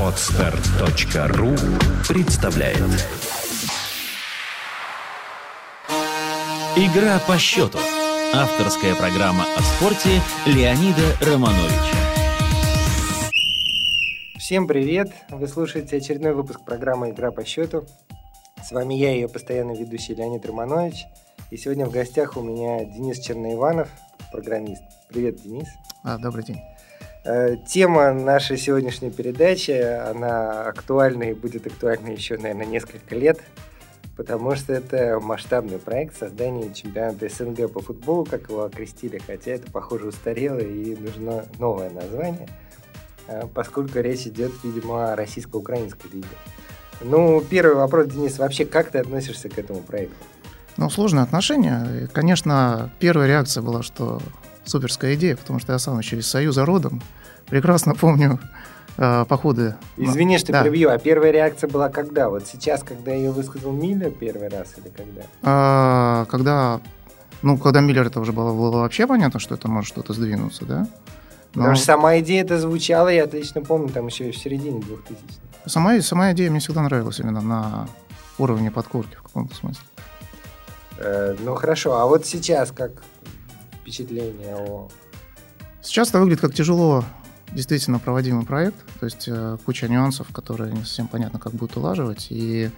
Отстар.ру представляет Игра по счету. Авторская программа о спорте Леонида Романовича. Всем привет! Вы слушаете очередной выпуск программы «Игра по счету». С вами я, ее постоянный ведущий Леонид Романович. И сегодня в гостях у меня Денис Черноиванов, программист. Привет, Денис. А, добрый день. Э, тема нашей сегодняшней передачи, она актуальна и будет актуальна еще, наверное, несколько лет, потому что это масштабный проект создания чемпионата СНГ по футболу, как его окрестили, хотя это, похоже, устарело и нужно новое название, э, поскольку речь идет, видимо, о российско-украинской лиге. Ну, первый вопрос, Денис, вообще как ты относишься к этому проекту? Ну, сложные отношения. Конечно, первая реакция была, что суперская идея, потому что я сам еще из Союза родом. Прекрасно помню э, походы. Извини, что да. перебью, а первая реакция была когда? Вот сейчас, когда ее высказал Миллер первый раз или когда? А, когда, ну, когда Миллер это уже было, было вообще понятно, что это может что-то сдвинуться, да? Но... Потому что сама идея это звучала, я отлично помню, там еще и в середине 2000 Сама, сама идея мне всегда нравилась именно на уровне подкорки в каком-то смысле. Э, ну хорошо, а вот сейчас как впечатление о... Сейчас это выглядит как тяжело действительно проводимый проект, то есть э, куча нюансов, которые не совсем понятно, как будут улаживать. И,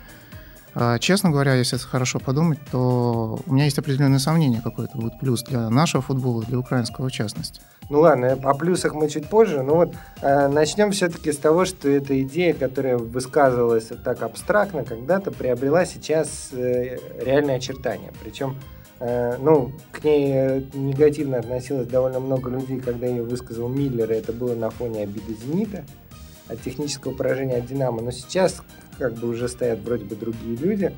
э, честно говоря, если хорошо подумать, то у меня есть определенные сомнения, какой это будет плюс для нашего футбола, для украинского в частности. Ну ладно, о плюсах мы чуть позже, но вот э, начнем все-таки с того, что эта идея, которая высказывалась так абстрактно когда-то, приобрела сейчас э, реальные очертания. Причем ну, к ней э, негативно относилось довольно много людей, когда ее высказал Миллер, и это было на фоне обиды «Зенита», от технического поражения от «Динамо». Но сейчас как бы уже стоят вроде бы другие люди.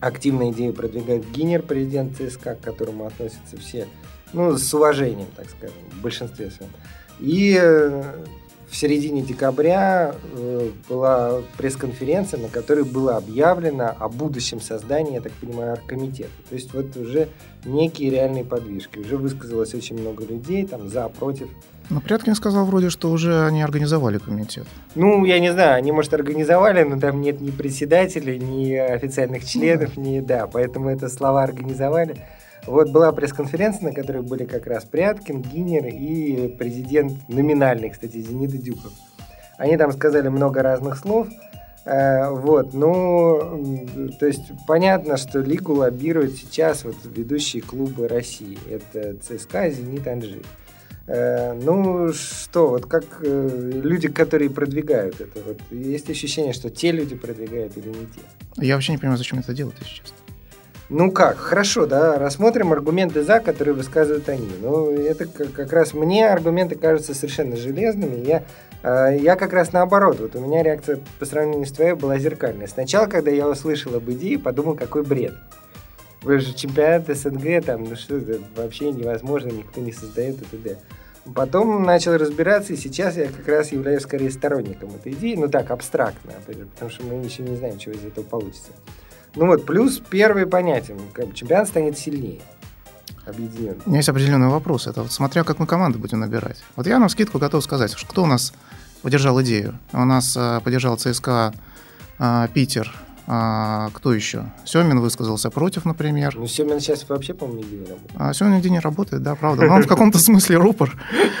Активно идею продвигает Гинер, президент ЦСКА, к которому относятся все, ну, с уважением, так скажем, в большинстве своем. И э, в середине декабря э, была пресс-конференция, на которой было объявлено о будущем создании, я так понимаю, оргкомитета. То есть вот уже некие реальные подвижки. Уже высказалось очень много людей, там, за, против. Но Пряткин сказал вроде, что уже они организовали комитет. Ну, я не знаю, они, может, организовали, но там нет ни председателей, ни официальных членов, ну, да. ни, да, поэтому это слова организовали. Вот была пресс-конференция, на которой были как раз Пряткин, Гинер и президент номинальный, кстати, Зенита Дюков. Они там сказали много разных слов. Э, вот, ну, то есть понятно, что лигу лоббируют сейчас вот ведущие клубы России. Это ЦСКА, Зенит, Анжи. Э, ну что, вот как э, люди, которые продвигают это, вот есть ощущение, что те люди продвигают или не те? Я вообще не понимаю, зачем это делать, если честно. Ну как, хорошо, да, рассмотрим аргументы за, которые высказывают они. Ну, это как раз мне аргументы кажутся совершенно железными. Я, э, я как раз наоборот, вот у меня реакция по сравнению с твоей была зеркальная. Сначала, когда я услышал об идее, подумал, какой бред. Вы же чемпионат СНГ, там, ну что это вообще невозможно, никто не создает это. т.д. Потом начал разбираться, и сейчас я как раз являюсь скорее сторонником этой идеи, ну так, абстрактно, потому что мы еще не знаем, чего из этого получится. Ну вот, плюс первый понятен. Чемпионат станет сильнее. Объединен. У меня есть определенный вопрос. Это вот смотря, как мы команды будем набирать. Вот я на скидку готов сказать, кто у нас поддержал идею. У нас э, поддержал ЦСКА э, Питер, а, кто еще? Семин высказался против, например. Ну, Семин сейчас вообще, по-моему, нигде не работает. А, Семин нигде не работает, да, правда. Но он в каком-то смысле рупор.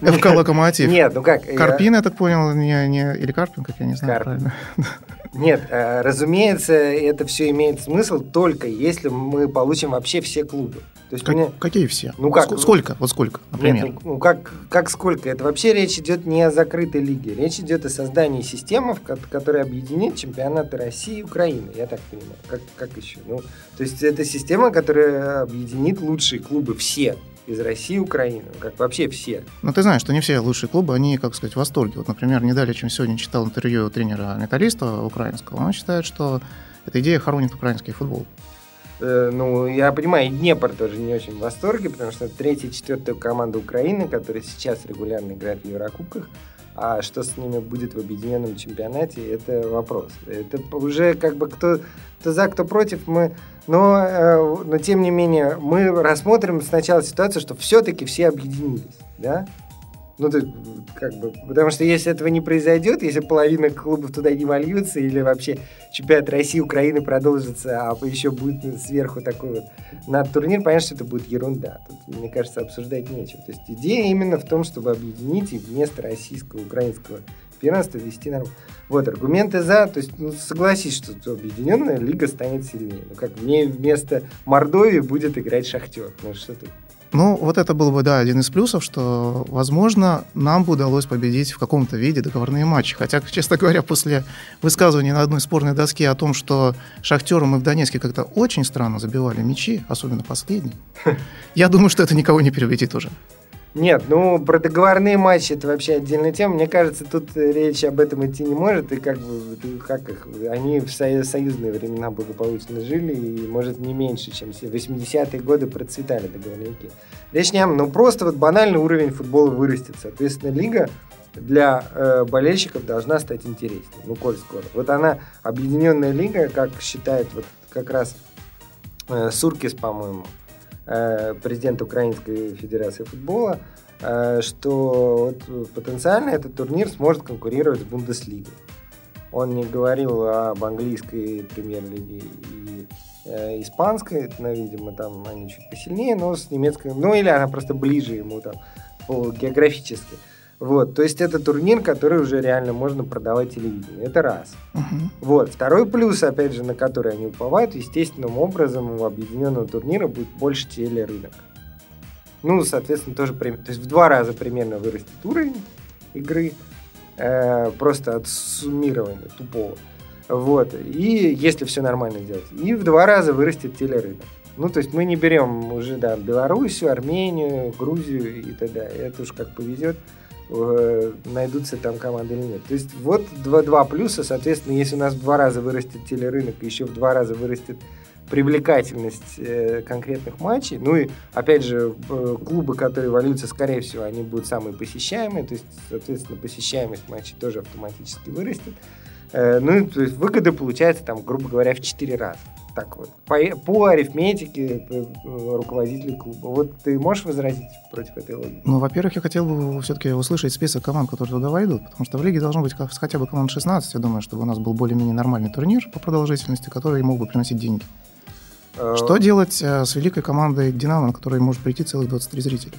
ФК Локомотив. Нет, ну как? Карпин, я так понял, не, не, или Карпин, как я не знаю правильно. Нет, э, разумеется, это все имеет смысл только если мы получим вообще все клубы. То есть как, мне... Какие все? Ну как? Сколько? Вот сколько, например? Нет, ну, ну как, как сколько? Это вообще речь идет не о закрытой лиге. Речь идет о создании системы, которая объединит чемпионаты России и Украины. Я так понимаю. Как, как еще? Ну, то есть это система, которая объединит лучшие клубы все из России Украины, как вообще все. Ну, ты знаешь, что не все лучшие клубы, они, как сказать, в восторге. Вот, например, не далее, чем сегодня читал интервью тренера металлиста украинского, он считает, что эта идея хоронит украинский футбол. Э, ну, я понимаю, и Днепр тоже не очень в восторге, потому что третья, четвертая команда Украины, которая сейчас регулярно играет в Еврокубках, а что с ними будет в объединенном чемпионате, это вопрос. Это уже как бы кто, кто за, кто против, мы... Но, э, но тем не менее, мы рассмотрим сначала ситуацию, что все-таки все объединились, да? Ну, то, как бы, потому что если этого не произойдет, если половина клубов туда не вольются, или вообще чемпионат России, Украины продолжится, а еще будет сверху такой вот над турнир, понятно, что это будет ерунда. Тут, мне кажется, обсуждать нечего. То есть идея именно в том, чтобы объединить и вместо российского, украинского первенства вести нормально. Вот, аргументы за, то есть, ну, согласись, что объединенная лига станет сильнее. Ну, как в ней вместо Мордовии будет играть Шахтер. Ну, что тут ну, вот это был бы, да, один из плюсов, что, возможно, нам бы удалось победить в каком-то виде договорные матчи. Хотя, честно говоря, после высказывания на одной спорной доске о том, что шахтеру мы в Донецке как-то очень странно забивали мячи, особенно последний, я думаю, что это никого не переубедит уже. Нет, ну про договорные матчи это вообще отдельная тема. Мне кажется, тут речь об этом идти не может. И как бы как их, они в союзные времена благополучно жили, и может не меньше, чем в 80-е годы процветали договорники. Речь не о ну просто вот банальный уровень футбола вырастет. Соответственно, лига для э, болельщиков должна стать интереснее. Ну, коль скоро. Вот она, объединенная лига, как считает вот как раз э, Суркис, по-моему, Э, президент Украинской Федерации футбола, э, что вот потенциально этот турнир сможет конкурировать с Бундеслигой. Он не говорил об английской премьер-лиге и э, испанской, но, видимо, там они чуть посильнее, но с немецкой, ну или она просто ближе ему там по географически. Вот, то есть это турнир, который уже реально можно продавать телевидению. Это раз. Uh-huh. Вот. Второй плюс, опять же, на который они уповают, естественным образом у объединенного турнира будет больше телерынок. Ну, соответственно, тоже то есть в два раза примерно вырастет уровень игры, э, просто от суммирования тупого. Вот. И если все нормально делать. И в два раза вырастет телерынок. Ну, то есть мы не берем уже, да, Белоруссию, Армению, Грузию и т.д. Это уж как повезет. Э, найдутся там команды или нет. То есть вот два, два плюса, соответственно, если у нас в два раза вырастет телерынок, еще в два раза вырастет привлекательность э, конкретных матчей. Ну и, опять же, э, клубы, которые валются, скорее всего, они будут самые посещаемые, то есть, соответственно, посещаемость матчей тоже автоматически вырастет. Э, ну, то есть выгода получается, там, грубо говоря, в 4 раза так вот, по, по арифметике э, руководителей клуба. Вот ты можешь возразить против этой логики? Ну, во-первых, я хотел бы все-таки услышать список команд, которые туда войдут, потому что в лиге должно быть хотя бы команд 16, я думаю, чтобы у нас был более-менее нормальный турнир по продолжительности, который мог бы приносить деньги. А... Что делать э, с великой командой «Динамо», на которой может прийти целых 23 зрителей?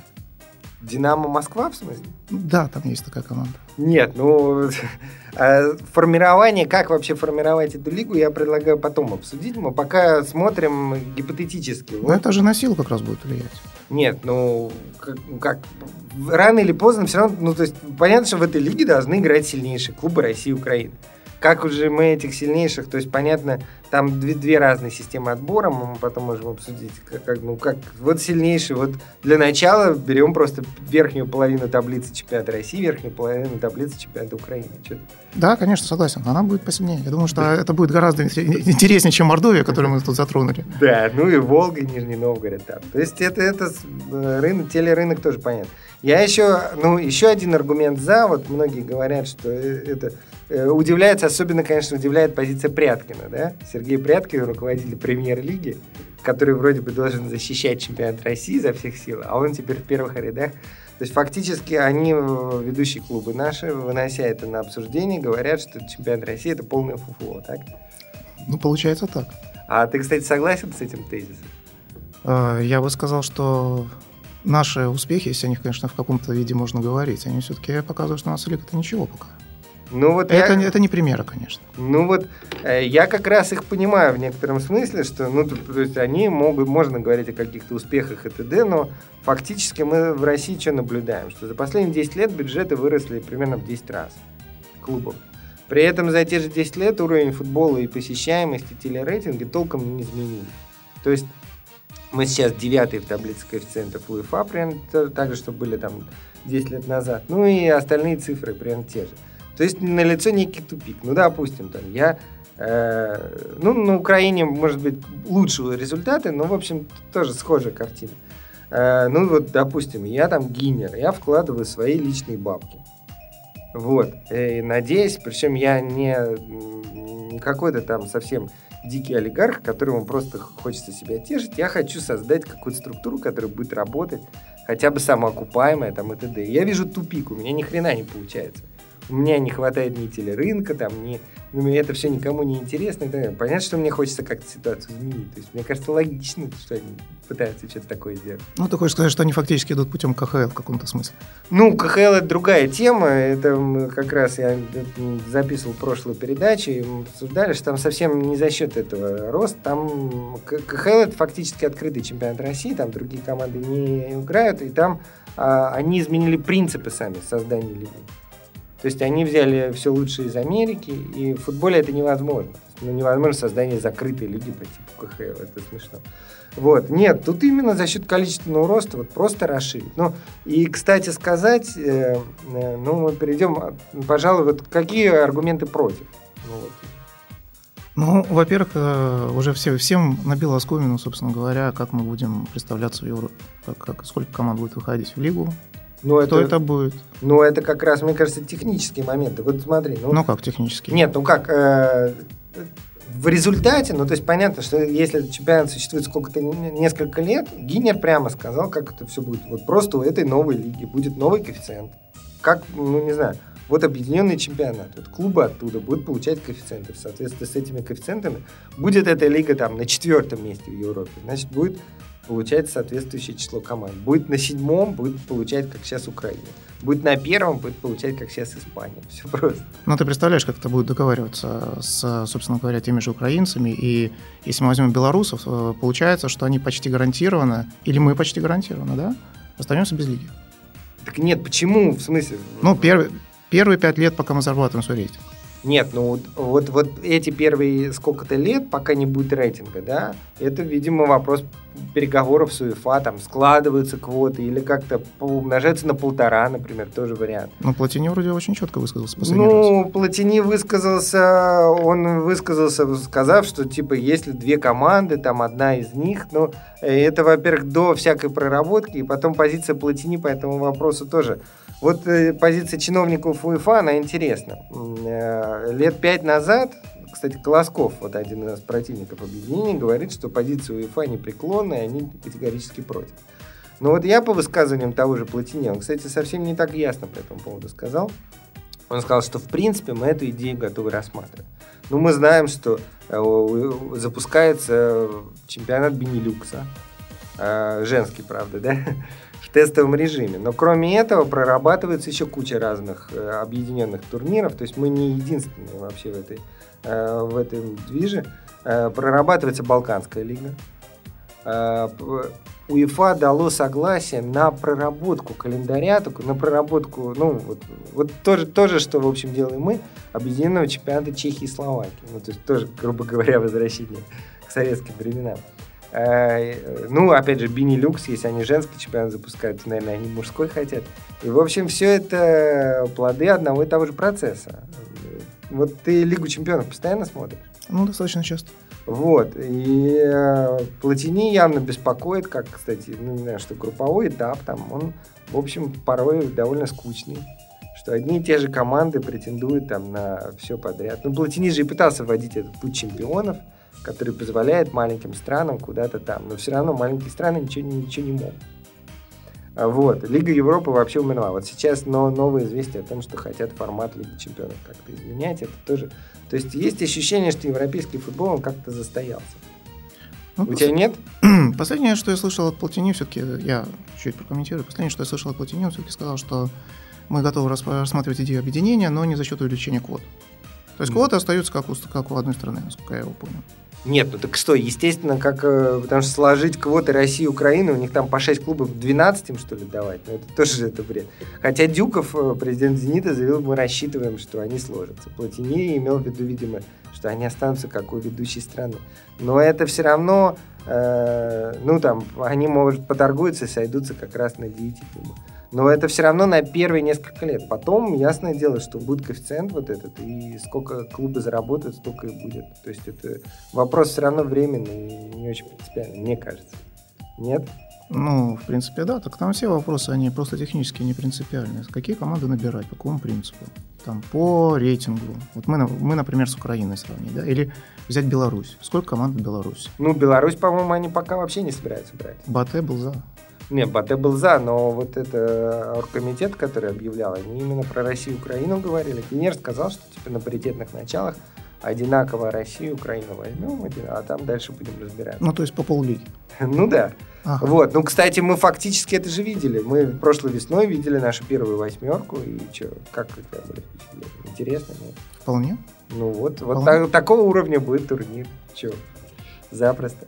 Динамо Москва, в смысле? Да, там есть такая команда. Нет, ну а формирование, как вообще формировать эту лигу, я предлагаю потом обсудить. Мы пока смотрим гипотетически. Ну, вот. это же на силу как раз будет влиять. Нет, ну как, как рано или поздно все равно, ну то есть понятно, что в этой лиге должны играть сильнейшие клубы России и Украины как уже мы этих сильнейших, то есть, понятно, там две, две разные системы отбора, мы потом можем обсудить, как, как, ну, как вот сильнейший, вот для начала берем просто верхнюю половину таблицы чемпионата России, верхнюю половину таблицы чемпионата Украины. Что-то... Да, конечно, согласен, она будет посильнее. Я думаю, что да. это будет гораздо интереснее, чем Мордовия, которую мы тут затронули. Да, ну и Волга, Нижний Новгород там. То есть это, это э, рынок, телерынок тоже понятно. Я еще, ну, еще один аргумент за, вот многие говорят, что э, это удивляется, особенно, конечно, удивляет позиция Пряткина, да? Сергей Пряткин, руководитель премьер-лиги, который вроде бы должен защищать чемпионат России за всех сил, а он теперь в первых рядах. То есть фактически они, э, ведущие клубы наши, вынося это на обсуждение, говорят, что чемпионат России это полное фуфло, так? Ну, получается так. А ты, кстати, согласен с этим тезисом? А, я бы сказал, что наши успехи, если о них, конечно, в каком-то виде можно говорить, они все-таки показывают, что у нас лига это ничего пока. Ну, вот это, я, это не примеры, конечно. Ну вот э, я как раз их понимаю в некотором смысле, что ну, то, то есть они могут, можно говорить о каких-то успехах и т.д., но фактически мы в России что наблюдаем? Что за последние 10 лет бюджеты выросли примерно в 10 раз клубов. При этом за те же 10 лет уровень футбола и посещаемости телерейтинги толком не изменились. То есть мы сейчас девятый в таблице коэффициентов УЕФА, примерно так же, что были там 10 лет назад. Ну и остальные цифры примерно те же. То есть на лицо некий тупик. Ну, допустим, там я э, ну, на Украине, может быть, лучшие результаты, но, в общем, тоже схожая картина. Э, ну, вот, допустим, я там гинер, я вкладываю свои личные бабки. Вот. И надеюсь, причем я не, не какой-то там совсем дикий олигарх, которому просто хочется себя тешить. Я хочу создать какую-то структуру, которая будет работать, хотя бы самоокупаемая там и т.д. Я вижу тупик, у меня ни хрена не получается. Меня не хватает ни телерынка, там, ни ну, мне это все никому не интересно. Это, понятно, что мне хочется как-то ситуацию изменить. То есть, мне кажется, логично, что они пытаются что-то такое сделать. Ну, ты хочешь сказать, что они фактически идут путем КХЛ в каком-то смысле? Ну, КХЛ это другая тема. Это как раз я записывал прошлую передачу, и мы обсуждали, что там совсем не за счет этого рост. Там КХЛ это фактически открытый чемпионат России, там другие команды не играют, и там а, они изменили принципы сами создания лиги. То есть они взяли все лучшее из Америки, и в футболе это невозможно. Ну, невозможно создание закрытой лиги по типу КХЛ, это смешно. Вот. Нет, тут именно за счет количественного роста вот просто расширить. Ну, и, кстати сказать, э, э, ну, мы перейдем, пожалуй, вот какие аргументы против? Ну, вот. Ну, во-первых, э, уже все, всем набило оскомину, собственно говоря, как мы будем представляться в Европе, как, как, сколько команд будет выходить в лигу, ну, Кто это, это будет? Ну, это как раз, мне кажется, технические моменты. Вот смотри. Ну, ну как технические? Нет, ну как, э, в результате, ну, то есть понятно, что если чемпионат существует сколько-то, несколько лет, Гинер прямо сказал, как это все будет. Вот просто у этой новой лиги будет новый коэффициент. Как, ну, не знаю, вот объединенный чемпионат, вот клубы оттуда будут получать коэффициенты. В соответствии с этими коэффициентами будет эта лига там на четвертом месте в Европе. Значит, будет получать соответствующее число команд. Будет на седьмом, будет получать, как сейчас Украина. Будет на первом, будет получать, как сейчас Испания. Все просто. Ну, ты представляешь, как это будет договариваться с, собственно говоря, теми же украинцами. И если мы возьмем белорусов, э, получается, что они почти гарантированно, или мы почти гарантированно, да, остаемся без лиги. Так нет, почему? В смысле? Ну, первый, первые пять лет, пока мы зарабатываем свой рейтинг. Нет, ну вот, вот, эти первые сколько-то лет, пока не будет рейтинга, да, это, видимо, вопрос переговоров с УЕФА, там складываются квоты или как-то умножаются на полтора, например, тоже вариант. Ну, Платини вроде очень четко высказался Ну, раз. Платини высказался, он высказался, сказав, что, типа, если две команды, там одна из них, ну, это, во-первых, до всякой проработки, и потом позиция Платини по этому вопросу тоже вот э, позиция чиновников УЕФА, она интересна. Э, лет пять назад, кстати, Колосков, вот один из противников объединения, говорит, что позиция УЕФА непреклонная, они категорически против. Но вот я по высказываниям того же Платине, он, кстати, совсем не так ясно по этому поводу сказал. Он сказал, что в принципе мы эту идею готовы рассматривать. Ну, мы знаем, что э, запускается чемпионат Бенилюкса, женский, правда, да? Тестовом режиме. Но кроме этого прорабатывается еще куча разных э, объединенных турниров. То есть мы не единственные вообще в этой, э, в этом движе. Э, прорабатывается Балканская лига. Э, УЕФА дало согласие на проработку календаря, только на проработку, ну, вот, вот тоже, тоже, что, в общем, делаем мы, объединенного чемпионата Чехии и Словакии. Ну, то есть тоже, грубо говоря, возвращение к советским временам. Э, ну, опять же, Бини Люкс, если они женский чемпионат запускают, то, наверное, они мужской хотят. И, в общем, все это плоды одного и того же процесса. Вот ты Лигу чемпионов постоянно смотришь? Ну, достаточно часто. Вот. И э, Платини явно беспокоит, как, кстати, ну, не знаю, что групповой этап там, он, в общем, порой довольно скучный. Что одни и те же команды претендуют там на все подряд. Ну, Платини же и пытался вводить этот путь чемпионов – который позволяет маленьким странам куда-то там. Но все равно маленькие страны ничего, ничего не могут. А вот. Лига Европы вообще умерла. Вот сейчас но, новые известия о том, что хотят формат Лиги Чемпионов как-то изменять. Это тоже... То есть есть ощущение, что европейский футбол он как-то застоялся. Ну, У пос... тебя нет? Последнее, что я слышал от Платини, все-таки я чуть прокомментирую. Последнее, что я слышал от Платини, он все-таки сказал, что мы готовы рассматривать идею объединения, но не за счет увеличения квот. То есть квоты остаются как у, как у одной страны, насколько я его понял. Нет, ну так что, естественно, как, э, потому что сложить квоты России и Украины, у них там по 6 клубов 12 им, что ли, давать, ну это тоже это бред. Хотя Дюков, э, президент «Зенита», заявил, мы рассчитываем, что они сложатся. Платини имел в виду, видимо, что они останутся как у ведущей страны. Но это все равно, э, ну там, они, может, поторгуются и сойдутся как раз на 9 клубах. Но это все равно на первые несколько лет. Потом, ясное дело, что будет коэффициент вот этот, и сколько клубы заработают, столько и будет. То есть это вопрос все равно временный и не очень принципиальный, мне кажется. Нет? Ну, в принципе, да. Так там все вопросы, они просто технически не принципиальные. Какие команды набирать, по какому принципу? Там, по рейтингу. Вот мы, мы, например, с Украиной сравнить, да? Или взять Беларусь. Сколько команд в Беларуси? Ну, Беларусь, по-моему, они пока вообще не собираются брать. Батэ был за. Нет, Батэ был за, но вот это оргкомитет, который объявлял, они именно про Россию и Украину говорили. Пионер сказал, что типа на паритетных началах одинаково Россию и Украину возьмем, а там дальше будем разбираться. Ну, то есть по поллиги. Ну да. Ага. Вот. Ну, кстати, мы фактически это же видели. Мы прошлой весной видели нашу первую восьмерку. И что, как у тебя были впечатления? Интересно, нет? Вполне. Ну вот, вот так, такого уровня будет турнир. Че, запросто.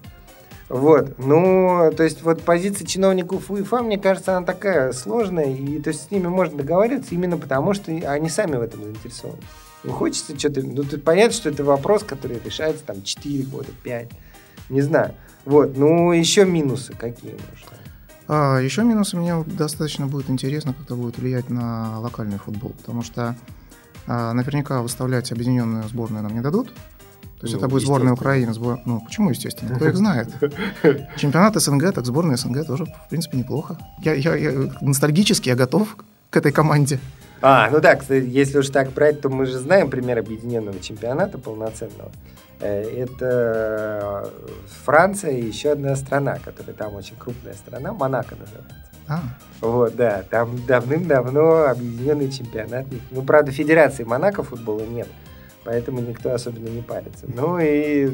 Вот, ну, то есть вот позиция чиновников УЕФА, мне кажется, она такая сложная, и то есть с ними можно договариваться именно потому, что они сами в этом заинтересованы. Ну, хочется что-то, ну, тут понятно, что это вопрос, который решается там 4 года, 5, не знаю. Вот, ну, еще минусы какие, может? А, еще минусы мне достаточно будет интересно, как это будет влиять на локальный футбол, потому что а, наверняка выставлять объединенную сборную нам не дадут. То есть ну, это будет сборная Украины, сбор... ну почему естественно, кто их знает. Чемпионат СНГ, так сборная СНГ тоже в принципе неплохо. Я, я, я ностальгически я готов к этой команде. А, ну да, кстати, если уж так брать, то мы же знаем пример объединенного чемпионата полноценного. Э, это Франция и еще одна страна, которая там очень крупная страна, Монако называется. А. Вот, да, там давным-давно объединенный чемпионат. Ну, правда, Федерации Монако футбола нет, поэтому никто особенно не парится. Ну и,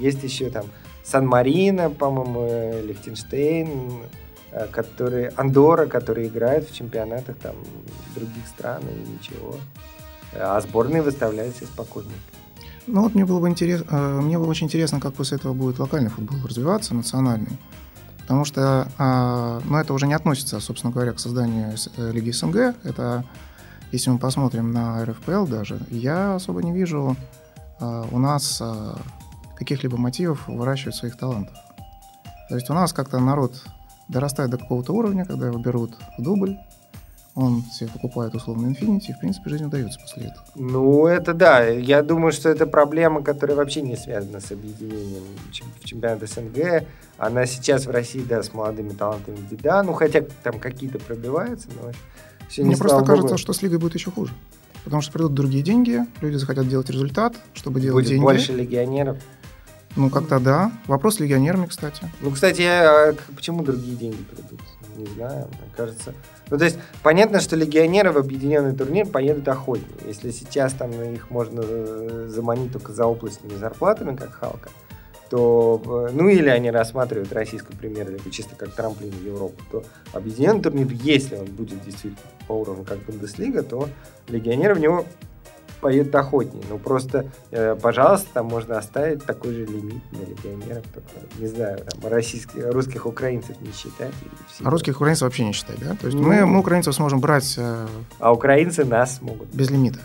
есть еще там Сан-Марино, по-моему, Лихтенштейн, э, которые, Андора, которые играют в чемпионатах там других стран и ничего. А сборные выставляются спокойно. Ну вот мне было бы интересно, э, мне было очень интересно, как после этого будет локальный футбол развиваться, национальный. Потому что ну, это уже не относится, собственно говоря, к созданию э, Лиги СНГ. Это, если мы посмотрим на РФПЛ даже, я особо не вижу а, у нас а, каких-либо мотивов выращивать своих талантов. То есть у нас как-то народ дорастает до какого-то уровня, когда его берут в дубль, он себе покупает условно Infinity, и, в принципе, жизнь удается после этого. Ну, это да. Я думаю, что это проблема, которая вообще не связана с объединением в чемпионат СНГ. Она сейчас в России, да, с молодыми талантами беда. Ну, хотя там какие-то пробиваются, но Мне просто кажется, Богу. что с лигой будет еще хуже. Потому что придут другие деньги, люди захотят делать результат, чтобы делать будет деньги. больше легионеров. Ну, как-то да. Вопрос с легионерами, кстати. Ну, кстати, а почему другие деньги придут? Не знаю, мне кажется. Ну, то есть, понятно, что легионеры в объединенный турнир поедут охотнее. Если сейчас там их можно э, заманить только за областными зарплатами, как Халка, то, э, ну или они рассматривают российскую премьер-лигу чисто как трамплин в Европу, то объединенный турнир, если он будет действительно по уровню как Бундеслига, то легионеры в него поедут охотнее. Ну, просто, э, пожалуйста, там можно оставить такой же лимит на легионеров. Только, не знаю, там, российских, русских украинцев не считать. А русских украинцев вообще не считать, да? То есть ну, мы, мы украинцев сможем брать... Э, а украинцы нас могут. Без лимита.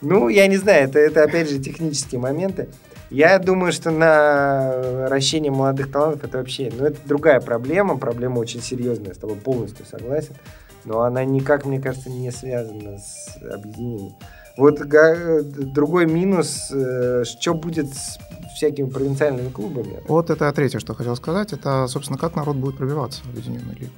Ну, я не знаю, это, это опять же технические моменты. Я думаю, что на ращение молодых талантов это вообще, ну, это другая проблема, проблема очень серьезная, с тобой полностью согласен, но она никак, мне кажется, не связана с объединением. Вот другой минус, э, что будет с всякими провинциальными клубами? Вот это третье, что хотел сказать. Это, собственно, как народ будет пробиваться в Объединенную Лигу.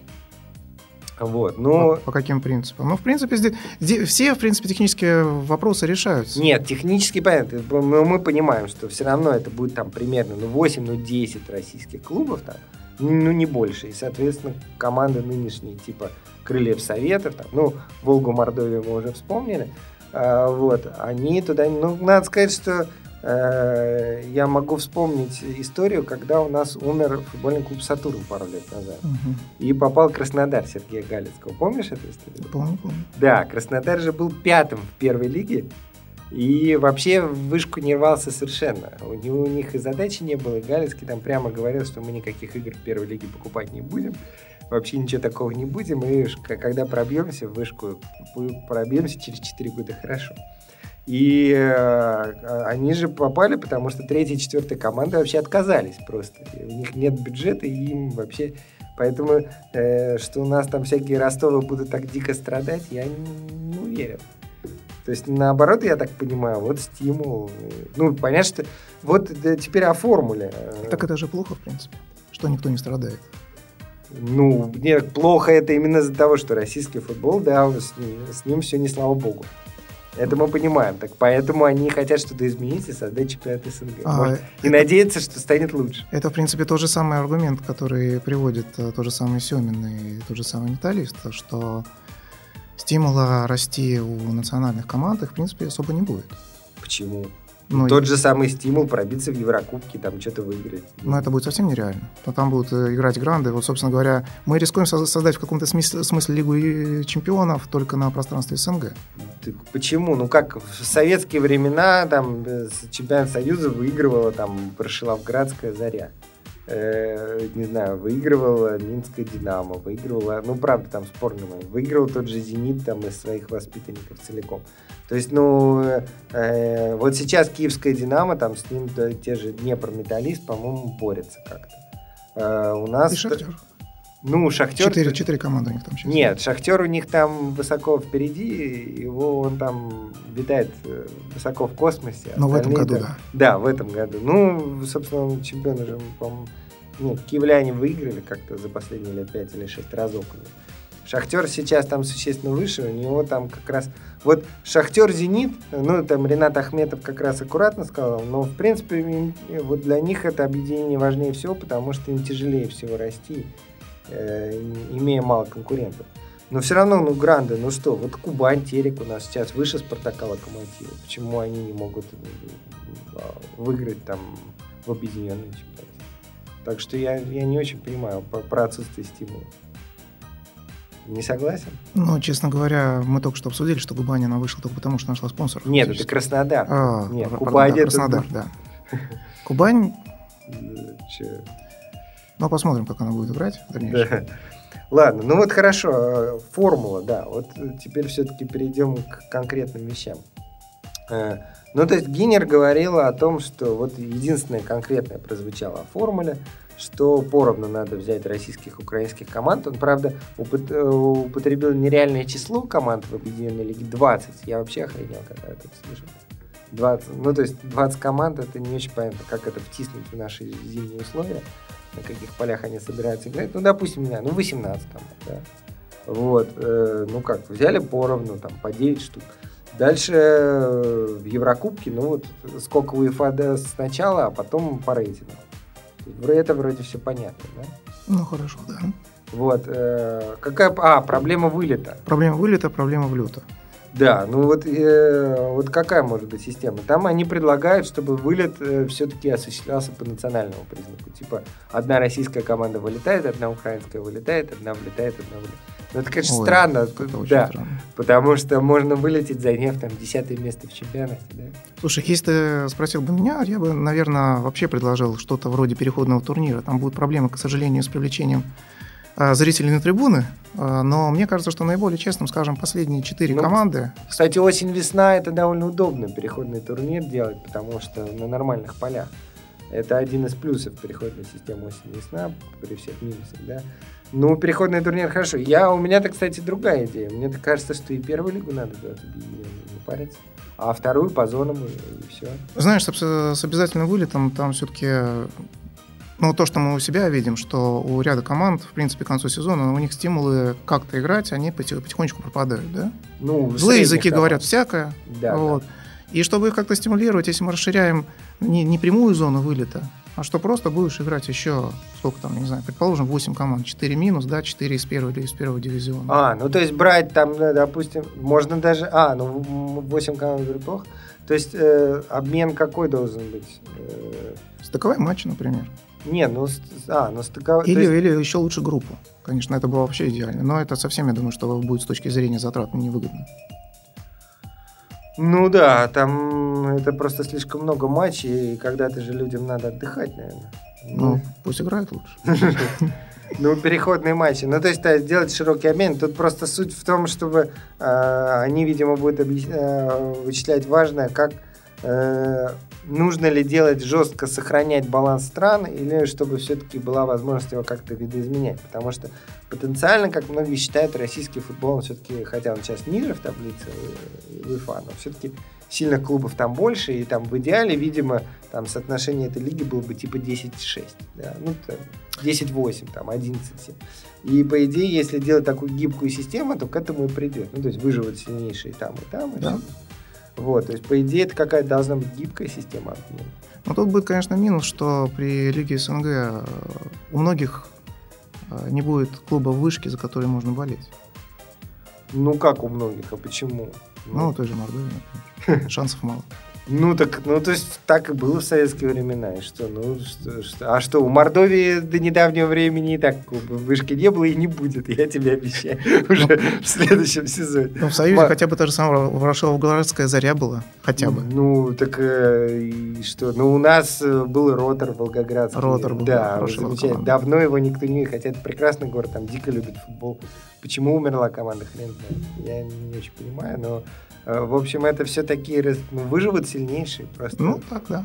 Вот, ну... По, по каким принципам? Ну, в принципе, здесь, здесь, все, в принципе, технические вопросы решаются. Нет, технически понятно. Мы, мы понимаем, что все равно это будет там примерно ну, 8, ну, 10 российских клубов там, ну, не больше. И, соответственно, команды нынешние, типа Крыльев Советов, там, ну, Волгу Мордовию мы уже вспомнили, а, вот, они туда, ну, надо сказать, что я могу вспомнить историю, когда у нас умер футбольный клуб «Сатурн» пару лет назад. Угу. И попал Краснодар Сергея Галицкого. Помнишь эту историю? Помню, помню. Да, Краснодар же был пятым в первой лиге. И вообще в вышку не рвался совершенно. У, него, у них и задачи не было. И Галицкий там прямо говорил, что мы никаких игр в первой лиге покупать не будем вообще ничего такого не будем, и когда пробьемся в вышку, пробьемся через 4 года хорошо. И э, они же попали, потому что третья и четвертая команда вообще отказались просто. У них нет бюджета, и им вообще... Поэтому, э, что у нас там всякие Ростовы будут так дико страдать, я не, не уверен. То есть, наоборот, я так понимаю, вот стимул. Ну, понятно, что... Вот теперь о формуле. Так это же плохо, в принципе, что никто не страдает. Ну, нет, плохо это именно из-за того, что российский футбол, да, с ним, с ним все не слава богу. Это мы понимаем. Так поэтому они хотят что-то изменить и создать чемпионат СНГ. А, Может, и надеяться, что станет лучше. Это, в принципе, тот же самый аргумент, который приводит э, тот же самый Семин и тот же самый металлист, что стимула расти у национальных команд их, в принципе, особо не будет. Почему? Ну, Тот и- же самый стимул пробиться в Еврокубке, там что-то выиграть. Но это будет совсем нереально. То там будут э, играть гранды. Вот, собственно говоря, мы рискуем со- создать в каком-то смысле, смысле Лигу чемпионов только на пространстве СНГ. Почему? Ну как в советские времена там э, чемпионат Союза выигрывала там Прошиловградская заря. Э, не знаю, выигрывала Минская Динамо, выигрывала, ну правда там спорный момент, выигрывал тот же Зенит там из своих воспитанников целиком. То есть, ну, э, вот сейчас Киевская Динамо, там с ним да, те же Днепр Металлист, по-моему, борются как-то. Э, у нас... И Шахтер. Ну, Шахтер... Четыре, четыре команды у них там сейчас. Нет, Шахтер у них там высоко впереди, его он там витает э, высоко в космосе. Но в этом году, там- да. Да, в этом году. Ну, собственно, он чемпион уже, по-моему, нет, киевляне выиграли как-то за последние лет 5 или 6 разов. у них. Шахтер сейчас там существенно выше, у него там как раз... Вот Шахтер Зенит, ну, там Ренат Ахметов как раз аккуратно сказал, но, в принципе, э, вот для них это объединение важнее всего, потому что им тяжелее всего расти, э, имея мало конкурентов. Но все равно, ну, гранды, ну что, вот Кубань, Терек у нас сейчас выше Спартака Локомотива. Почему они не могут э, выиграть там в объединенном чемпионате? Так что я, я не очень понимаю про, про отсутствие стимула. Не согласен? Ну, честно говоря, мы только что обсудили, что Губань она вышла только потому, что нашла спонсоров. Нет, это. Краснодар. А, Нет, Кубань да, это- Краснодар, да. Кубань, Чё? ну, посмотрим, как она будет играть в дальнейшем. Да. Ладно, ну вот хорошо, э, формула, да. Вот э, теперь все-таки перейдем к конкретным вещам. Э, Ну, то есть Гиннер говорила о том, что вот единственное конкретное прозвучало о формуле, что поровну надо взять российских и украинских команд. Он, правда, упот- употребил нереальное число команд в Объединенной Лиге 20. Я вообще охренел, когда это услышал. 20, ну, то есть 20 команд, это не очень понятно, как это втиснуть в наши зимние условия, на каких полях они собираются играть. Ну, допустим, не знаю, ну, 18 команд, да. Вот, э, ну как, взяли поровну, там, по 9 штук. Дальше э, в Еврокубке, ну вот, сколько УЕФА даст сначала, а потом по рейтингу. Это вроде все понятно, да? Ну, хорошо, да. Вот, э, какая, а, проблема вылета. Проблема вылета, проблема влета. Да, ну вот, э, вот какая может быть система? Там они предлагают, чтобы вылет все-таки осуществлялся по национальному признаку. Типа, одна российская команда вылетает, одна украинская вылетает, одна влетает, одна вылетает. Ну, это, конечно, Ой, странно, Это очень да, странно. потому что можно вылететь, заняв там десятое место в чемпионате, да? Слушай, если ты спросил бы меня, я бы, наверное, вообще предложил что-то вроде переходного турнира. Там будут проблемы, к сожалению, с привлечением зрителей на трибуны. А, но мне кажется, что наиболее честным, скажем, последние четыре Ну, команды. Кстати, осень-весна это довольно удобно переходный турнир делать, потому что на нормальных полях. Это один из плюсов переходной системы осень-весна при всех минусах, да. Ну, переходный турнир хорошо. Я, у меня-то, кстати, другая идея. Мне так кажется, что и первую лигу надо делать не париться. А вторую по зонам и, все. Знаешь, с обязательным вылетом там все-таки... Ну, то, что мы у себя видим, что у ряда команд, в принципе, к концу сезона, у них стимулы как-то играть, они поти- потихонечку пропадают, да? Ну, Злые языки команд. говорят всякое. Да, вот. И чтобы их как-то стимулировать, если мы расширяем не, не прямую зону вылета, а что просто будешь играть еще, сколько там, не знаю, предположим, 8 команд, 4 минус, да, 4 из первого или из первого дивизиона. А, ну то есть брать там, да, допустим, можно даже... А, ну 8 команд группах. То есть э, обмен какой должен быть? Э, Стыковой матч, например. Не, ну... А, ну стыковой... то Или, есть- или еще лучше группу. Конечно, это было вообще идеально. Но это совсем, я думаю, что будет с точки зрения затрат невыгодно. Ну да, там это просто слишком много матчей, и когда-то же людям надо отдыхать, наверное. Ну, пусть играют лучше. Ну, переходные матчи. Ну, то есть, да, сделать широкий обмен. Тут просто суть в том, чтобы э, они, видимо, будут объяс- э, вычислять важное, как э, нужно ли делать жестко сохранять баланс стран, или чтобы все-таки была возможность его как-то видоизменять. Потому что потенциально, как многие считают, российский футбол, все-таки, хотя он сейчас ниже в таблице УЕФА, но все-таки сильных клубов там больше, и там в идеале, видимо, там соотношение этой лиги было бы типа 10-6, да, ну, 10-8, там, 11 И, по идее, если делать такую гибкую систему, то к этому и придет. Ну, то есть выживут сильнейшие там и там, и да. Вот, то есть, по идее, это какая-то должна быть гибкая система обмена. Ну, тут будет, конечно, минус, что при Лиге СНГ э, у многих э, не будет клуба вышки, за который можно болеть. Ну, как у многих, а почему? Ну, ну той же Мордовии. Шансов мало. Ну, так, ну, то есть, так и было в советские времена. И что, ну, что, что, а что, у Мордовии до недавнего времени и так вышки не было и не будет, я тебе обещаю, уже в следующем сезоне. Ну, в Союзе хотя бы та же самая Ворошиловградская заря была, хотя бы. Ну, так э, и что, ну, у нас э, был Ротор Волгоградский. Ротор был, да, замечательно. Давно его никто не хотя это прекрасный город, там дико любит футбол. Почему умерла команда, хрен знает. Я не очень понимаю, но в общем, это все такие ну, выживут сильнейшие просто. Ну, так, да.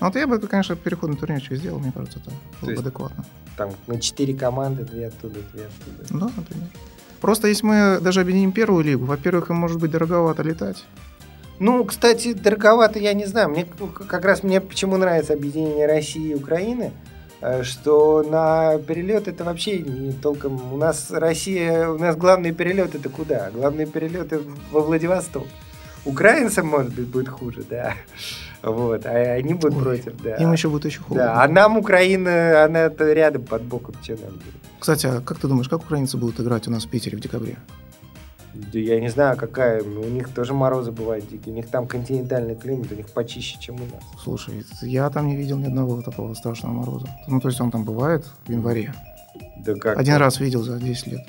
Ну, вот я бы, конечно, переходный турнирчик сделал, мне кажется, это было бы адекватно. Там на четыре команды, две оттуда, две оттуда. Да, например. Просто если мы даже объединим первую лигу, во-первых, им может быть дороговато летать. Ну, кстати, дороговато я не знаю. Мне как раз мне почему нравится объединение России и Украины – Э, что на перелет это вообще не толком... У нас Россия, у нас главный перелет это куда? Главные перелеты во Владивосток. Украинцам, может быть, будет хуже, да. Вот, а они будут Ой, против, да. Им еще будет еще хуже. Да, а нам Украина, она рядом под боком, что нам будет. Кстати, а как ты думаешь, как украинцы будут играть у нас в Питере в декабре? Да я не знаю, какая. У них тоже морозы бывают дикие. У них там континентальный климат, у них почище, чем у нас. Слушай, я там не видел ни одного такого страшного мороза. Ну, то есть он там бывает в январе. Да как? Один раз видел за 10 лет.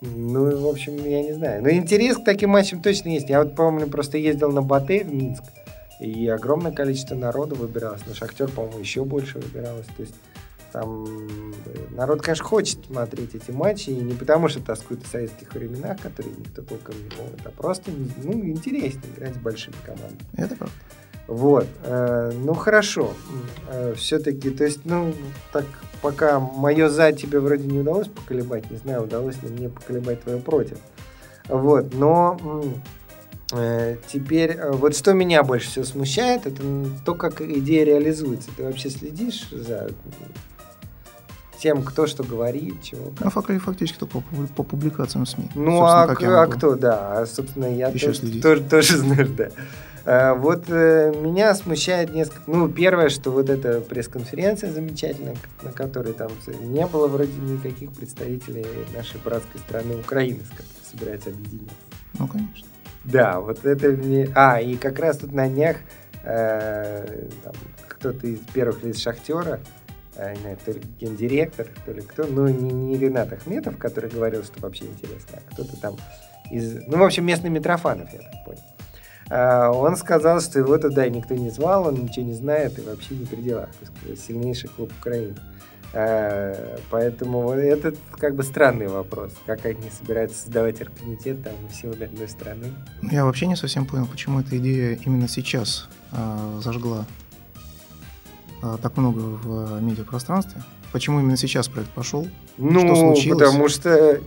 Ну, в общем, я не знаю. Но интерес к таким матчам точно есть. Я вот помню, просто ездил на Батэ в Минск, и огромное количество народу выбиралось. На Шахтер, по-моему, еще больше выбиралось. То есть там народ, конечно, хочет смотреть эти матчи, и не потому, что тоскует о советских временах, которые никто толком не помнит, а просто ну, интереснее играть с большими командами. Это правда. Вот. Э, ну, хорошо. Э, все-таки, то есть, ну, так, пока мое за тебе вроде не удалось поколебать, не знаю, удалось ли мне поколебать твое против. Вот, но э, теперь, вот что меня больше всего смущает, это то, как идея реализуется. Ты вообще следишь за тем, кто что говорит, чего. Ну, фактически только по, по публикациям СМИ. Ну, а, а кто, да, а, собственно, я тоже, тоже, тоже знаю, да. А, вот э, меня смущает несколько... Ну, первое, что вот эта пресс-конференция замечательная, на которой там не было вроде никаких представителей нашей братской страны Украины, с которой собирается объединиться. Ну, конечно. Да, вот это мне... А, и как раз тут на днях э, кто-то из первых лиц «Шахтера» а, не то ли гендиректор, то ли кто, ну, не, не Ренат Ахметов, который говорил, что вообще интересно, а кто-то там из, ну, в общем, местный Митрофанов, я так понял. А, он сказал, что его туда никто не звал, он ничего не знает и вообще не при делах. Сильнейший клуб Украины. А, поэтому это как бы странный вопрос. Как они собираются создавать оргкомитет там силами одной страны. Я вообще не совсем понял, почему эта идея именно сейчас э, зажгла а, так много в медиапространстве? Почему именно сейчас проект пошел? Ну, что случилось? потому что...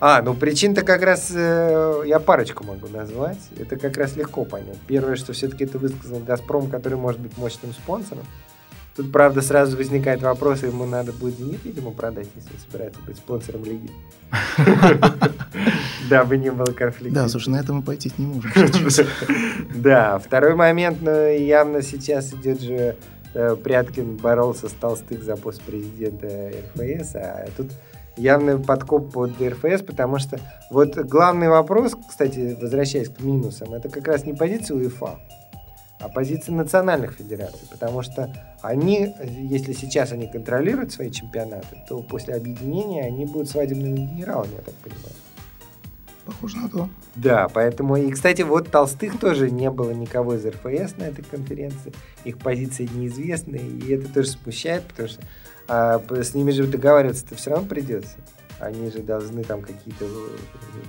А, ну причин-то как раз э, я парочку могу назвать. Это как раз легко понять. Первое, что все-таки это высказал «Газпром», который может быть мощным спонсором. Тут, правда, сразу возникает вопрос, ему надо будет «Зенит», видимо, продать, если собирается быть спонсором лиги. Дабы не было конфликта. Да, слушай, на это мы пойти не можем. Да, второй момент, но ну, явно сейчас идет же Э, Пряткин боролся с Толстых за пост президента РФС, а тут явный подкоп под РФС, потому что вот главный вопрос, кстати, возвращаясь к минусам, это как раз не позиция УЕФА, а позиция национальных федераций, потому что они, если сейчас они контролируют свои чемпионаты, то после объединения они будут свадебными генералами, я так понимаю. Похоже на то. Да, поэтому... И, кстати, вот Толстых тоже не было никого из РФС на этой конференции. Их позиции неизвестны, и это тоже смущает, потому что а, с ними же договариваться-то все равно придется. они же должны там какие-то,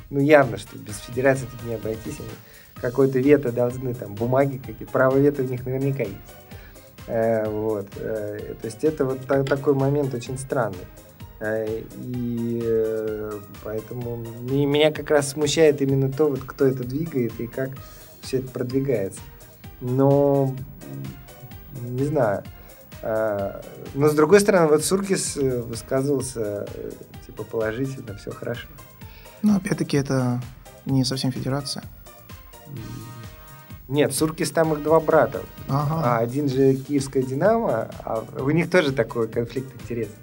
ну явно, что без федерации тут не обойтись, они какой-то вето должны, там бумаги какие-то, право вето у них наверняка есть. Э, вот, э, то есть это вот та, такой момент очень странный. Э, и э, поэтому меня как раз смущает именно то, вот, кто это двигает и как все это продвигается. Но не знаю. А, но с другой стороны, вот Суркис э, высказывался э, типа положительно, все хорошо. Ну, опять-таки, это не совсем федерация. Нет, Суркис там их два брата. Ага. А один же Киевская Динамо, а у них тоже такой конфликт интересный.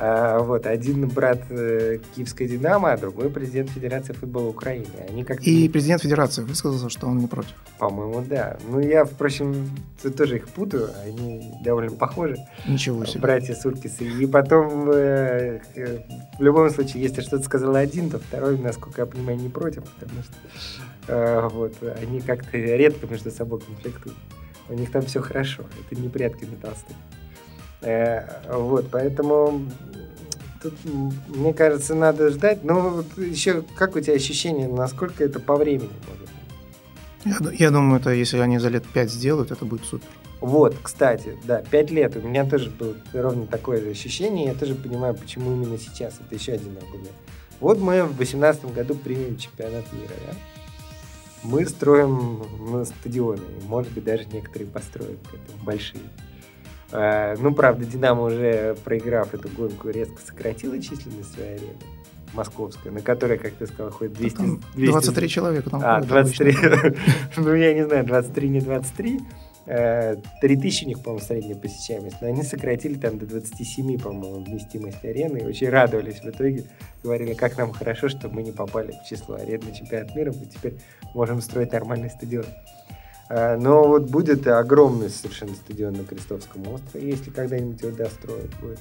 А, вот, один брат э, Киевской Динамо, а другой президент Федерации футбола Украины. Они как И президент Федерации высказался, что он не против. По-моему, да. Ну, я, впрочем, тоже их путаю, они довольно похожи. Ничего себе. Братья Суркисы. И потом, э, э, в любом случае, если что-то сказал один, то второй, насколько я понимаю, не против, потому что вот, они как-то редко между собой конфликтуют. У них там все хорошо. Это не прятки на толстых. Э, вот, поэтому тут, мне кажется, надо ждать. Но вот еще как у тебя ощущение, насколько это по времени может быть? Я, я думаю, это если они за лет пять сделают, это будет супер. Вот, кстати, да, пять лет. У меня тоже было ровно такое же ощущение. Я тоже понимаю, почему именно сейчас. Это еще один аргумент. Вот мы в 2018 году примем чемпионат мира, да? Мы строим ну, стадионы, может быть, даже некоторые построят это, большие. А, ну, правда, Динамо уже, проиграв эту гонку, резко сократила численность своей арены московская, на которой, как ты сказал, ходит 200... Там 200... 23 человека там А, 23. ну, я не знаю, 23, не 23. 3000 у них, по-моему, средняя посещаемость, но они сократили там до 27, по-моему, вместимость арены, и очень радовались в итоге. Говорили, как нам хорошо, что мы не попали в число арен на чемпионат мира, мы теперь можем строить нормальный стадион. Э, но вот будет огромный совершенно стадион на Крестовском острове, если когда-нибудь его достроят. Будет.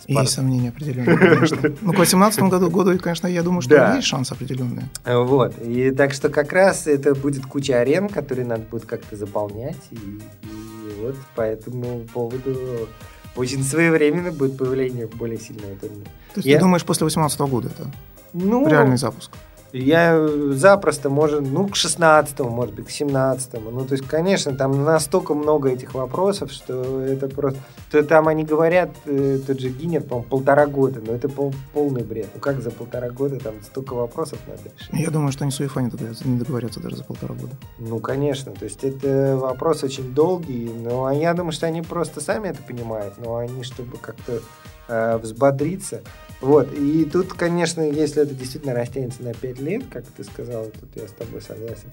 Спарт... Есть сомнения определенные, конечно. Ну, к 2018 году, году, конечно, я думаю, что да. есть шанс определенный. Э, вот. И так что как раз это будет куча арен, которые надо будет как-то заполнять. И, и вот по этому поводу очень своевременно будет появление более сильного турнира. То есть я... ты думаешь, после 2018 года это ну, реальный запуск? Я запросто, может, ну, к 16 может быть, к 17 Ну, то есть, конечно, там настолько много этих вопросов, что это просто... То там они говорят, э, тот же Гинер, по-моему, полтора года, но это пол, полный бред. Ну, как за полтора года там столько вопросов надо решить? Я думаю, что они с УЕФА не не договорятся даже за полтора года. Ну, конечно, то есть это вопрос очень долгий, но я думаю, что они просто сами это понимают, но они, чтобы как-то э, взбодриться, вот, и тут, конечно, если это действительно растянется на 5 лет, как ты сказал, тут я с тобой согласен,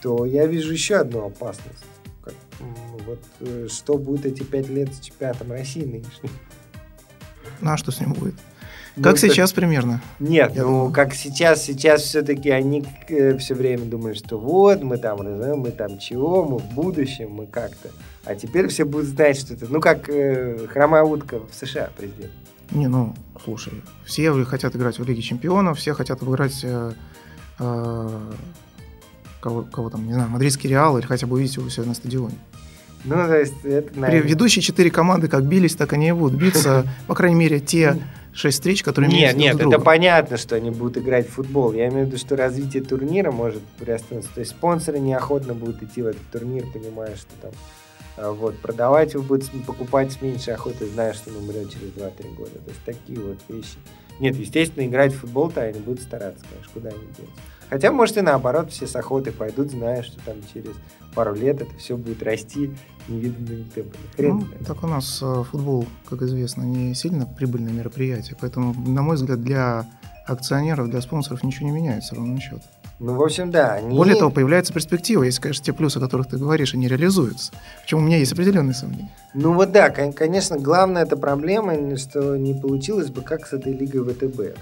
то я вижу еще одну опасность. Как, вот э, что будет эти 5 лет с чемпионатом России нынешним? Ну, а что с ним будет? Ну, как сейчас примерно? Нет, я ну думаю. как сейчас, сейчас все-таки они э, все время думают, что вот мы там, мы там чего, мы в будущем, мы как-то. А теперь все будут знать, что это, ну как э, хромая утка в США президент. Не, ну, слушай, все хотят играть в Лиге Чемпионов, все хотят обыграть э, э, кого, кого там, не знаю, Мадридский Реал или хотя бы увидеть его себя на стадионе. Ну, то есть это, наверное... Ведущие четыре команды как бились, так они и будут биться, по крайней мере, те шесть встреч, которые Нет, нет, это понятно, что они будут играть в футбол. Я имею в виду, что развитие турнира может приостановиться. То есть спонсоры неохотно будут идти в этот турнир, понимая, что там вот, продавать его будет покупать с меньшей охотой, зная, что он умрет через 2-3 года. То есть такие вот вещи. Нет, естественно, играть в футбол-то они будут стараться, конечно, куда они деться. Хотя, может, и наоборот, все с охотой пойдут, зная, что там через пару лет это все будет расти невиданными темпами. Хрен ну, так у нас э, футбол, как известно, не сильно прибыльное мероприятие, поэтому, на мой взгляд, для акционеров, для спонсоров ничего не меняется, ровно счет. Ну, в общем, да. Они... Более того, появляется перспектива, если, конечно, те плюсы, о которых ты говоришь, они реализуются. Причем у меня есть определенные сомнения. Ну вот да, конечно, главная эта проблема, что не получилось бы как с этой лигой ВТБ э,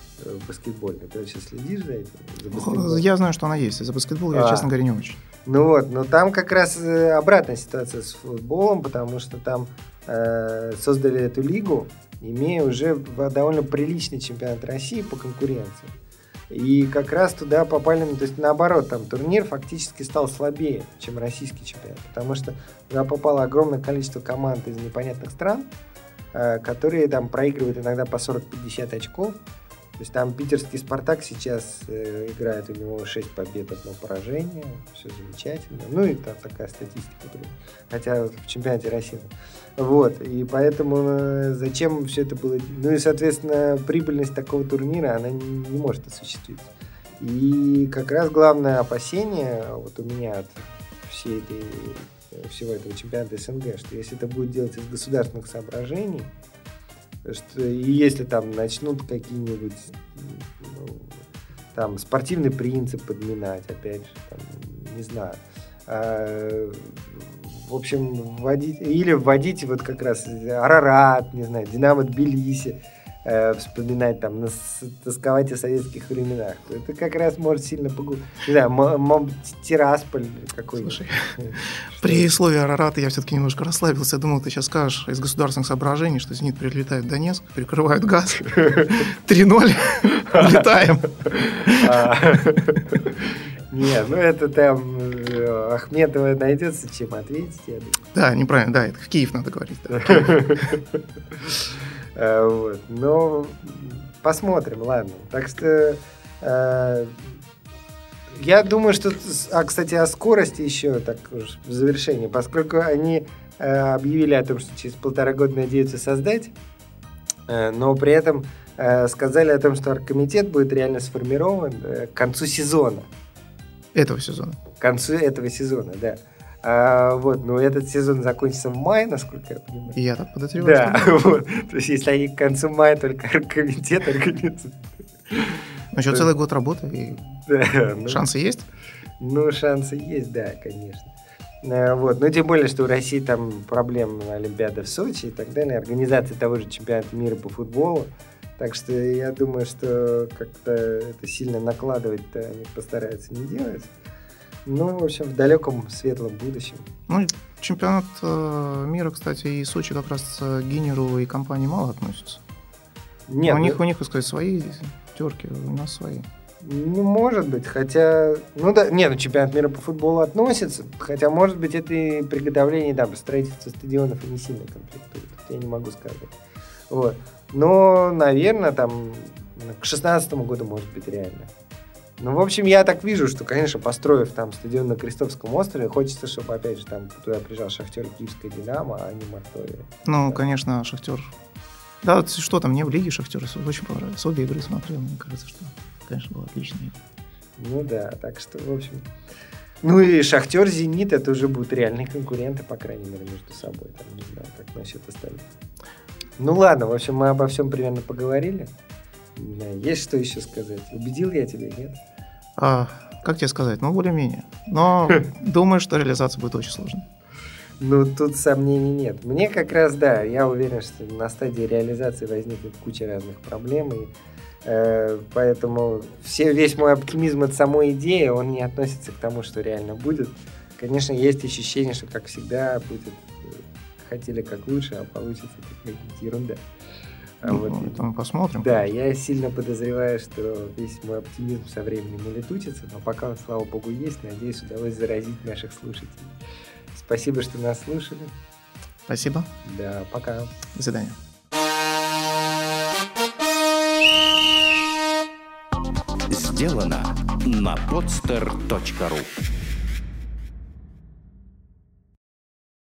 баскетбольной. Ты вообще следишь за этим? За я знаю, что она есть. За баскетбол а. я, честно говоря, не очень. Ну вот, но там как раз э, обратная ситуация с футболом, потому что там э, создали эту лигу, имея уже довольно приличный чемпионат России по конкуренции. И как раз туда попали, то есть наоборот, там турнир фактически стал слабее, чем российский чемпионат, потому что туда попало огромное количество команд из непонятных стран, э, которые там проигрывают иногда по 40-50 очков, То есть там питерский «Спартак» сейчас э, играет, у него 6 побед, одно поражение, все замечательно. Ну и та, такая статистика, блин. хотя в чемпионате России. Вот, и поэтому э, зачем все это было... Ну и, соответственно, прибыльность такого турнира, она не, не может осуществиться. И как раз главное опасение вот у меня от всей этой, всего этого чемпионата СНГ, что если это будет делать из государственных соображений, что и если там начнут какие-нибудь ну, там спортивный принцип подминать, опять же, там, не знаю, а, в общем, вводить, или вводить вот как раз Арарат, не знаю, Динамо Тбилиси, э, вспоминать там, тосковать о советских временах, то это как раз может сильно погубить. Не знаю, м- Тирасполь какой-нибудь. Слушай, при слове Арарата я все-таки немножко расслабился. Я думал, ты сейчас скажешь из государственных соображений, что «Зенит» прилетает в Донецк, перекрывают газ, 3-0, летаем. А. Не, ну это там э, Ахметова найдется, чем ответить. Да, неправильно, да, это в Киев надо говорить. Э, вот. Но посмотрим, ладно. Так что э, я думаю, что... А, кстати, о скорости еще так уж в завершении. Поскольку они э, объявили о том, что через полтора года надеются создать, но при этом сказали о том, что оргкомитет будет реально сформирован к концу сезона. Этого сезона. К концу этого сезона, да. А, вот, но этот сезон закончится в мае, насколько я понимаю. И я так подозреваю. Да, вот. То есть, если они к концу мая только комитет организуют. Ну, еще целый год работы, и да, ну, шансы есть? Ну, шансы есть, да, конечно. А, вот. Но тем более, что у России там проблем Олимпиада в Сочи и так далее, организация того же чемпионата мира по футболу. Так что я думаю, что как-то это сильно накладывать-то они постараются не делать. Ну, в общем, в далеком светлом будущем. Ну, чемпионат э, мира, кстати, и Сочи как раз к Гинеру и компании мало относятся. Нет, у ну... них, у них, так сказать, свои терки, у нас свои. Ну, может быть, хотя... Ну, да, нет, ну, чемпионат мира по футболу относится, хотя, может быть, это и приготовление, да, строительство стадионов и не сильно комплектует. Я не могу сказать. Вот. Но, наверное, там к 16 году может быть реально. Ну, в общем, я так вижу, что, конечно, построив там стадион на Крестовском острове, хочется, чтобы, опять же, там туда приезжал Шахтер Киевская Динамо, а не Мордовия. Ну, да. конечно, Шахтер. Да, вот что там, мне в Лиге Шахтер очень понравилось. Обе игры смотрел, мне кажется, что, конечно, было отлично. Ну да, так что, в общем... Ну и Шахтер, Зенит, это уже будут реальные конкуренты, по крайней мере, между собой. Там, не знаю, как насчет остальных. Ну ладно, в общем, мы обо всем примерно поговорили. Есть что еще сказать? Убедил я тебя, нет? А, как тебе сказать? Ну, более-менее. Но думаю, что реализация будет очень сложной. Ну, тут сомнений нет. Мне как раз, да, я уверен, что на стадии реализации возникнет куча разных проблем, и э, поэтому все, весь мой оптимизм от самой идеи, он не относится к тому, что реально будет. Конечно, есть ощущение, что, как всегда, будет э, хотели как лучше, а получится какая-нибудь ерунда. А ну, вот, это мы посмотрим. Да, я сильно подозреваю, что весь мой оптимизм со временем улетучится, но пока он, слава богу, есть, надеюсь, удалось заразить наших слушателей. Спасибо, что нас слушали. Спасибо. Да, пока. До свидания. Сделано на podster.ru